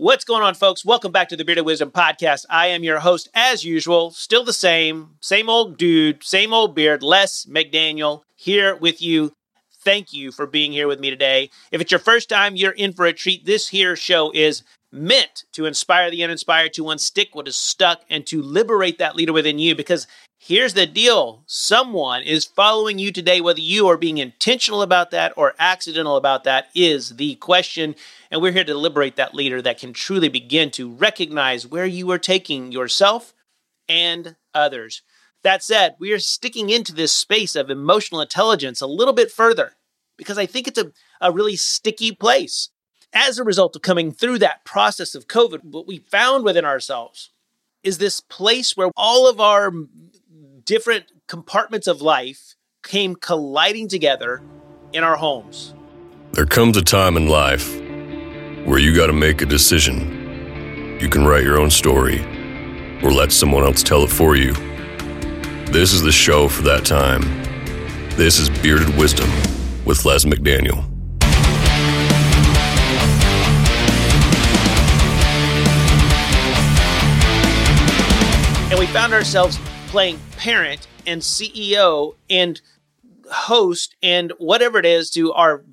What's going on, folks? Welcome back to the Bearded Wisdom Podcast. I am your host, as usual, still the same, same old dude, same old beard, Les McDaniel, here with you. Thank you for being here with me today. If it's your first time, you're in for a treat. This here show is meant to inspire the uninspired, to unstick what is stuck, and to liberate that leader within you. Because here's the deal someone is following you today, whether you are being intentional about that or accidental about that, is the question. And we're here to liberate that leader that can truly begin to recognize where you are taking yourself and others. That said, we are sticking into this space of emotional intelligence a little bit further because I think it's a, a really sticky place as a result of coming through that process of COVID, what we found within ourselves is this place where all of our different compartments of life came colliding together in our homes. There comes a time in life where you got to make a decision. You can write your own story or let someone else tell it for you. This is the show for that time. This is Bearded Wisdom with Les McDaniel. And we found ourselves playing parent and CEO and host and whatever it is to our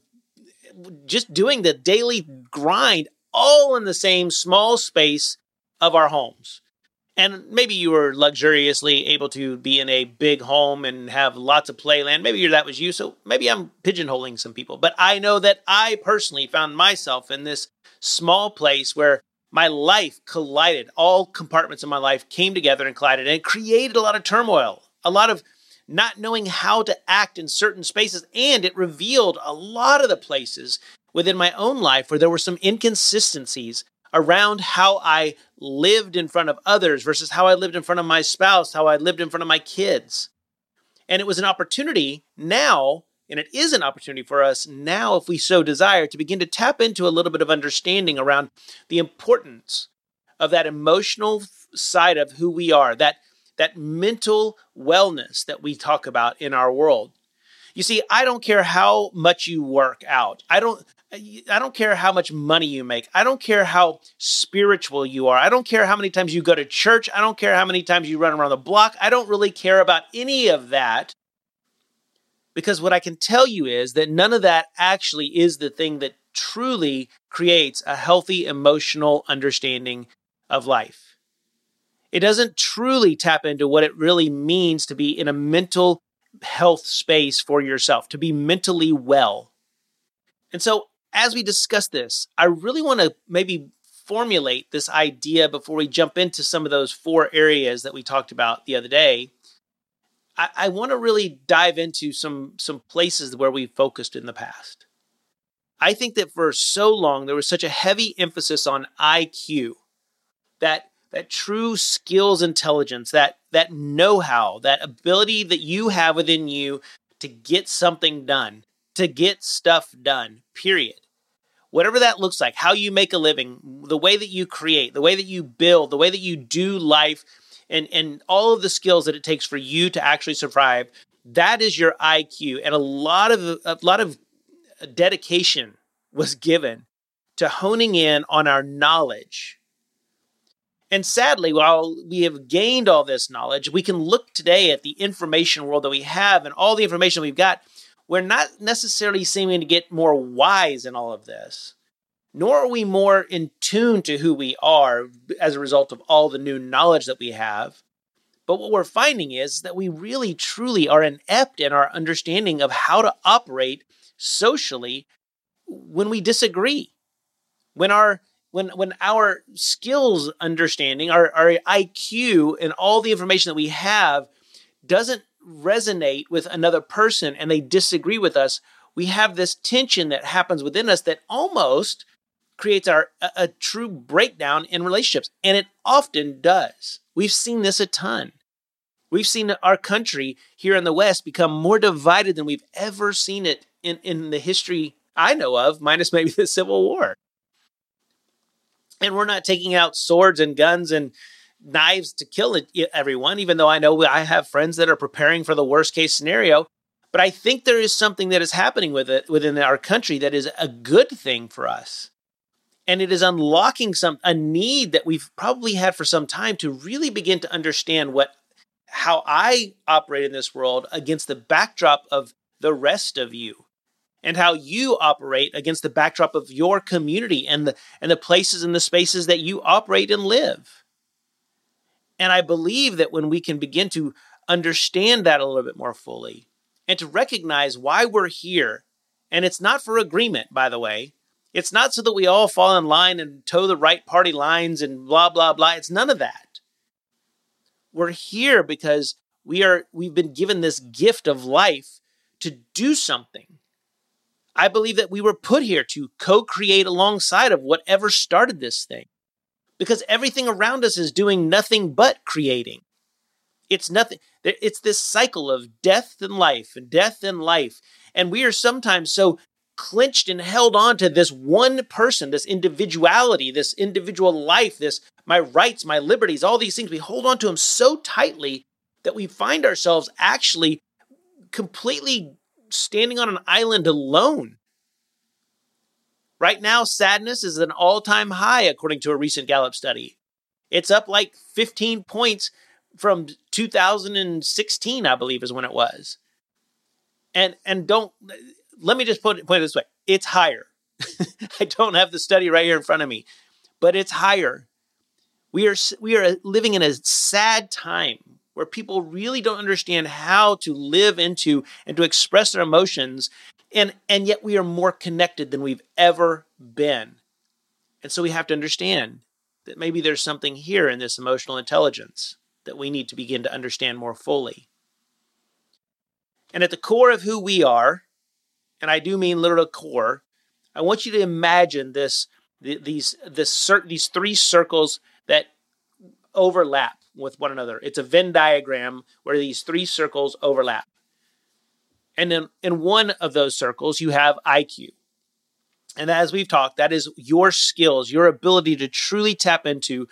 just doing the daily grind all in the same small space of our homes. And maybe you were luxuriously able to be in a big home and have lots of playland. Maybe that was you. So maybe I'm pigeonholing some people. But I know that I personally found myself in this small place where my life collided. All compartments of my life came together and collided, and it created a lot of turmoil, a lot of not knowing how to act in certain spaces. And it revealed a lot of the places within my own life where there were some inconsistencies around how I lived in front of others versus how I lived in front of my spouse, how I lived in front of my kids. And it was an opportunity now and it is an opportunity for us now, if we so desire, to begin to tap into a little bit of understanding around the importance of that emotional side of who we are, that, that mental wellness that we talk about in our world. You see, I don't care how much you work out. I don't I don't care how much money you make. I don't care how spiritual you are. I don't care how many times you go to church. I don't care how many times you run around the block. I don't really care about any of that because what I can tell you is that none of that actually is the thing that truly creates a healthy emotional understanding of life. It doesn't truly tap into what it really means to be in a mental health space for yourself, to be mentally well. And so, as we discuss this, I really want to maybe formulate this idea before we jump into some of those four areas that we talked about the other day I, I want to really dive into some some places where we focused in the past. I think that for so long there was such a heavy emphasis on IQ, that that true skills intelligence, that that know-how, that ability that you have within you to get something done, to get stuff done. Period. Whatever that looks like, how you make a living, the way that you create, the way that you build, the way that you do life and and all of the skills that it takes for you to actually survive that is your IQ and a lot of a lot of dedication was given to honing in on our knowledge. And sadly while we have gained all this knowledge we can look today at the information world that we have and all the information we've got. We're not necessarily seeming to get more wise in all of this nor are we more in tune to who we are as a result of all the new knowledge that we have. But what we're finding is that we really truly are inept in our understanding of how to operate socially when we disagree. When our when when our skills understanding, our, our IQ and all the information that we have doesn't resonate with another person and they disagree with us, we have this tension that happens within us that almost creates our a, a true breakdown in relationships, and it often does. We've seen this a ton. We've seen our country here in the West become more divided than we've ever seen it in, in the history I know of, minus maybe the Civil War. And we're not taking out swords and guns and knives to kill everyone, even though I know I have friends that are preparing for the worst case scenario. But I think there is something that is happening with it within our country that is a good thing for us. And it is unlocking some a need that we've probably had for some time to really begin to understand what how I operate in this world against the backdrop of the rest of you and how you operate against the backdrop of your community and the and the places and the spaces that you operate and live. And I believe that when we can begin to understand that a little bit more fully and to recognize why we're here, and it's not for agreement, by the way, it's not so that we all fall in line and toe the right party lines and blah blah blah. It's none of that. We're here because we are we've been given this gift of life to do something. I believe that we were put here to co-create alongside of whatever started this thing. Because everything around us is doing nothing but creating. It's nothing it's this cycle of death and life and death and life. And we are sometimes so clinched and held on to this one person, this individuality, this individual life, this my rights, my liberties, all these things. We hold on to them so tightly that we find ourselves actually completely standing on an island alone. Right now, sadness is an all time high, according to a recent Gallup study. It's up like 15 points from 2016, I believe, is when it was. And and don't let me just put it, put it this way it's higher. I don't have the study right here in front of me, but it's higher. We are, we are living in a sad time where people really don't understand how to live into and to express their emotions. And, and yet we are more connected than we've ever been. And so we have to understand that maybe there's something here in this emotional intelligence that we need to begin to understand more fully. And at the core of who we are and I do mean literal core, I want you to imagine this these this these three circles that overlap with one another. It's a Venn diagram where these three circles overlap. And then in one of those circles, you have IQ. And as we've talked, that is your skills, your ability to truly tap into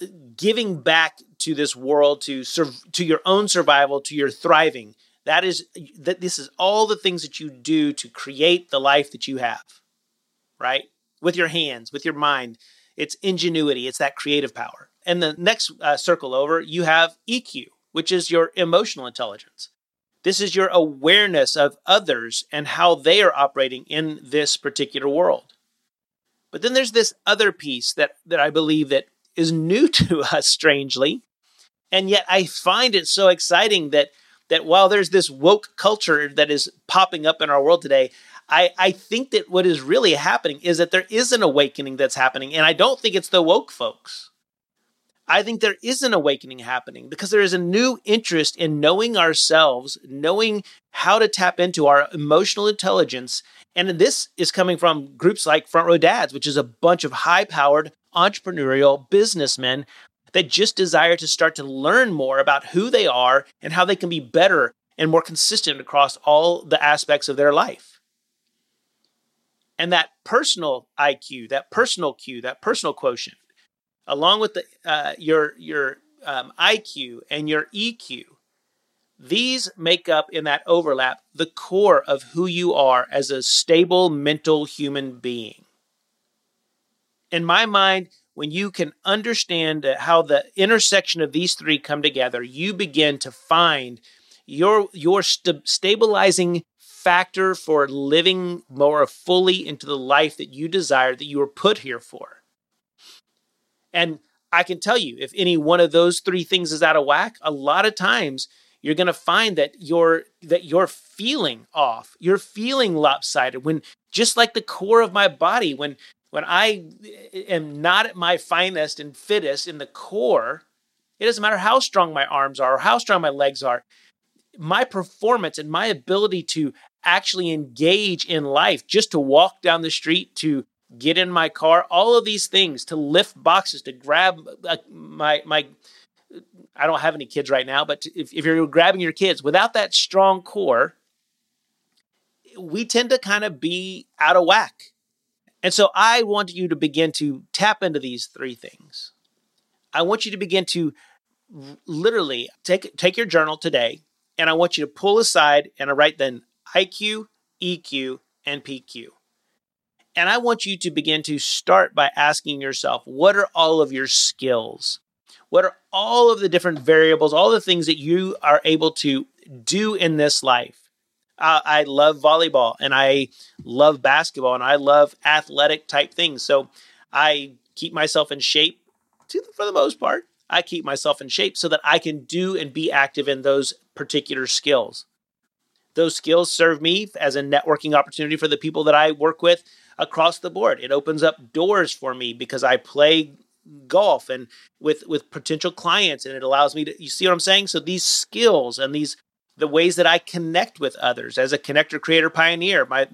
uh, giving back to this world, to serve, to your own survival, to your thriving, that is that this is all the things that you do to create the life that you have. Right? With your hands, with your mind. It's ingenuity, it's that creative power. And the next uh, circle over, you have EQ, which is your emotional intelligence. This is your awareness of others and how they are operating in this particular world. But then there's this other piece that, that I believe that is new to us strangely. And yet I find it so exciting that that while there's this woke culture that is popping up in our world today, I, I think that what is really happening is that there is an awakening that's happening. And I don't think it's the woke folks. I think there is an awakening happening because there is a new interest in knowing ourselves, knowing how to tap into our emotional intelligence. And this is coming from groups like Front Row Dads, which is a bunch of high powered entrepreneurial businessmen that just desire to start to learn more about who they are and how they can be better and more consistent across all the aspects of their life. And that personal IQ, that personal Q, that personal quotient, along with the, uh, your your um, IQ and your EQ, these make up in that overlap the core of who you are as a stable mental human being. In my mind, when you can understand how the intersection of these three come together, you begin to find your your st- stabilizing factor for living more fully into the life that you desire that you were put here for. And I can tell you if any one of those three things is out of whack, a lot of times you're going to find that you're that you're feeling off. You're feeling lopsided when just like the core of my body when when I eh, eh, am not at my finest and fittest in the core, it doesn't matter how strong my arms are or how strong my legs are, my performance and my ability to actually engage in life, just to walk down the street, to get in my car, all of these things, to lift boxes, to grab my, my, I don't have any kids right now, but if, if you're grabbing your kids without that strong core, we tend to kind of be out of whack and so I want you to begin to tap into these three things. I want you to begin to literally take take your journal today and I want you to pull aside and I write then IQ, EQ, and PQ. And I want you to begin to start by asking yourself, what are all of your skills? What are all of the different variables, all the things that you are able to do in this life? I love volleyball and I love basketball and I love athletic type things. So I keep myself in shape to, for the most part. I keep myself in shape so that I can do and be active in those particular skills. Those skills serve me as a networking opportunity for the people that I work with across the board. It opens up doors for me because I play golf and with with potential clients and it allows me to you see what I'm saying? So these skills and these the ways that I connect with others as a connector creator pioneer. My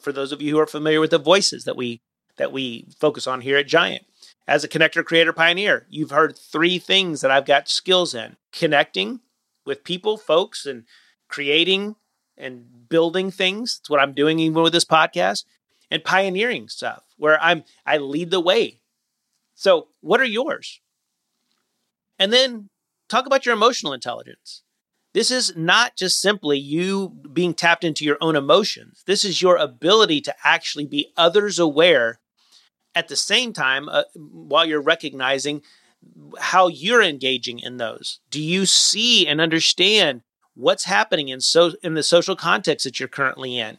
for those of you who are familiar with the voices that we that we focus on here at Giant. As a connector creator pioneer, you've heard three things that I've got skills in. Connecting with people, folks and creating and building things. That's what I'm doing even with this podcast and pioneering stuff where I'm I lead the way. So, what are yours? And then talk about your emotional intelligence. This is not just simply you being tapped into your own emotions. This is your ability to actually be others aware at the same time uh, while you're recognizing how you're engaging in those. Do you see and understand what's happening in so in the social context that you're currently in?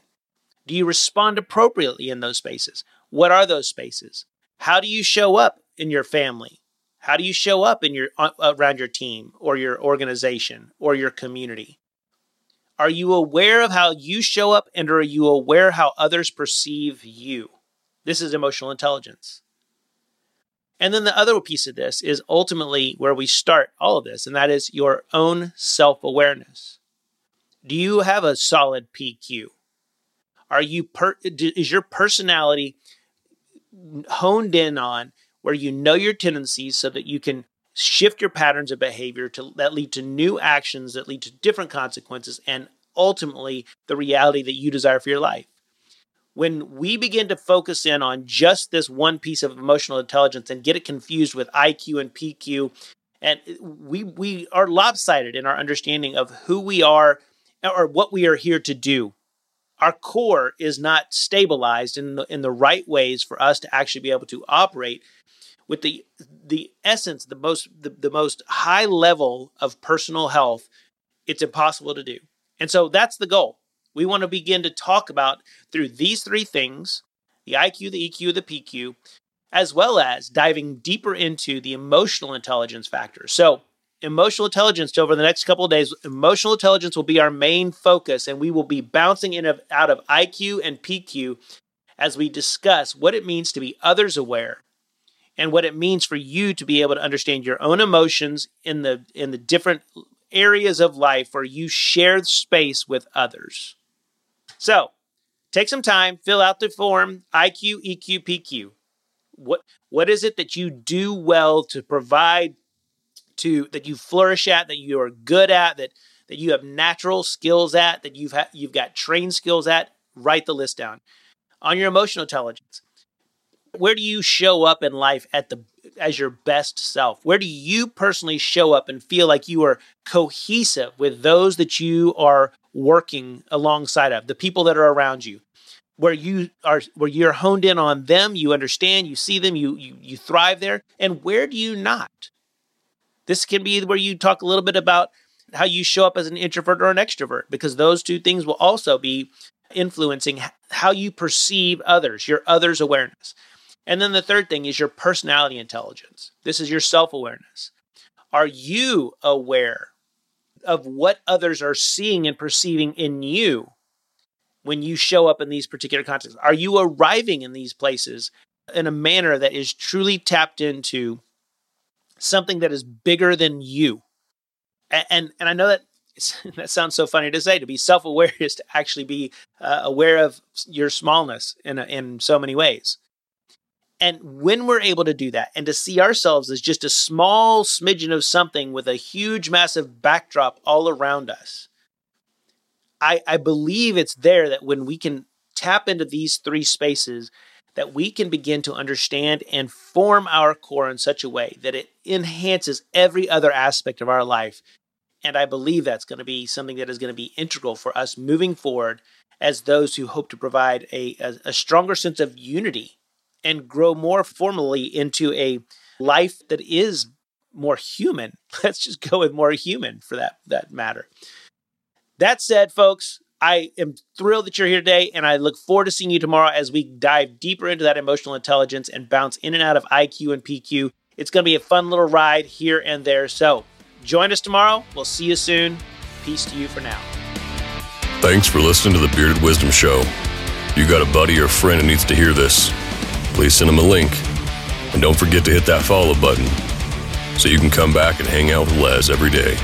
Do you respond appropriately in those spaces? What are those spaces? How do you show up in your family? How do you show up in your uh, around your team or your organization or your community? Are you aware of how you show up and are you aware how others perceive you? This is emotional intelligence. And then the other piece of this is ultimately where we start all of this, and that is your own self awareness. Do you have a solid PQ? Are you per, is your personality honed in on where you know your tendencies so that you can shift your patterns of behavior to that lead to new actions that lead to different consequences and ultimately the reality that you desire for your life? when we begin to focus in on just this one piece of emotional intelligence and get it confused with IQ and PQ, and we we are lopsided in our understanding of who we are or what we are here to do. Our core is not stabilized in the, in the right ways for us to actually be able to operate with the the essence, the most the, the most high level of personal health. It's impossible to do, and so that's the goal we want to begin to talk about through these three things the IQ, the EQ, the PQ, as well as diving deeper into the emotional intelligence factor. So, emotional intelligence over the next couple of days, emotional intelligence will be our main focus, and we will be bouncing in of, out of IQ and PQ as we discuss what it means to be others aware and what it means for you to be able to understand your own emotions in the in the different areas of life where you share space with others. So take some time, fill out the form IQ, EQ, PQ. What what is it that you do well to provide to that you flourish at, that you are good at, that that you have natural skills at, that you've ha- you've got trained skills at? Write the list down. On your emotional intelligence, where do you show up in life at the as your best self? Where do you personally show up and feel like you are cohesive with those that you are working alongside of, the people that are around you? Where you are where you're honed in on them, you understand, you see them, you you you thrive there. And where do you not? This can be where you talk a little bit about how you show up as an introvert or an extrovert because those two things will also be influencing how you perceive others, your others awareness. And then the third thing is your personality intelligence. This is your self awareness. Are you aware of what others are seeing and perceiving in you when you show up in these particular contexts? Are you arriving in these places in a manner that is truly tapped into something that is bigger than you? And and, and I know that that sounds so funny to say. To be self aware is to actually be uh, aware of your smallness in in so many ways. And when we're able to do that and to see ourselves as just a small smidgen of something with a huge, massive backdrop all around us, I, I believe it's there that when we can tap into these three spaces, that we can begin to understand and form our core in such a way that it enhances every other aspect of our life. And I believe that's going to be something that is going to be integral for us moving forward as those who hope to provide a, a, a stronger sense of unity and grow more formally into a life that is more human. Let's just go with more human for that that matter. That said, folks, I am thrilled that you're here today, and I look forward to seeing you tomorrow as we dive deeper into that emotional intelligence and bounce in and out of IQ and PQ. It's going to be a fun little ride here and there. So join us tomorrow. We'll see you soon. Peace to you for now. Thanks for listening to the Bearded Wisdom Show. You got a buddy or friend who needs to hear this, please send them a link. And don't forget to hit that follow button so you can come back and hang out with Les every day.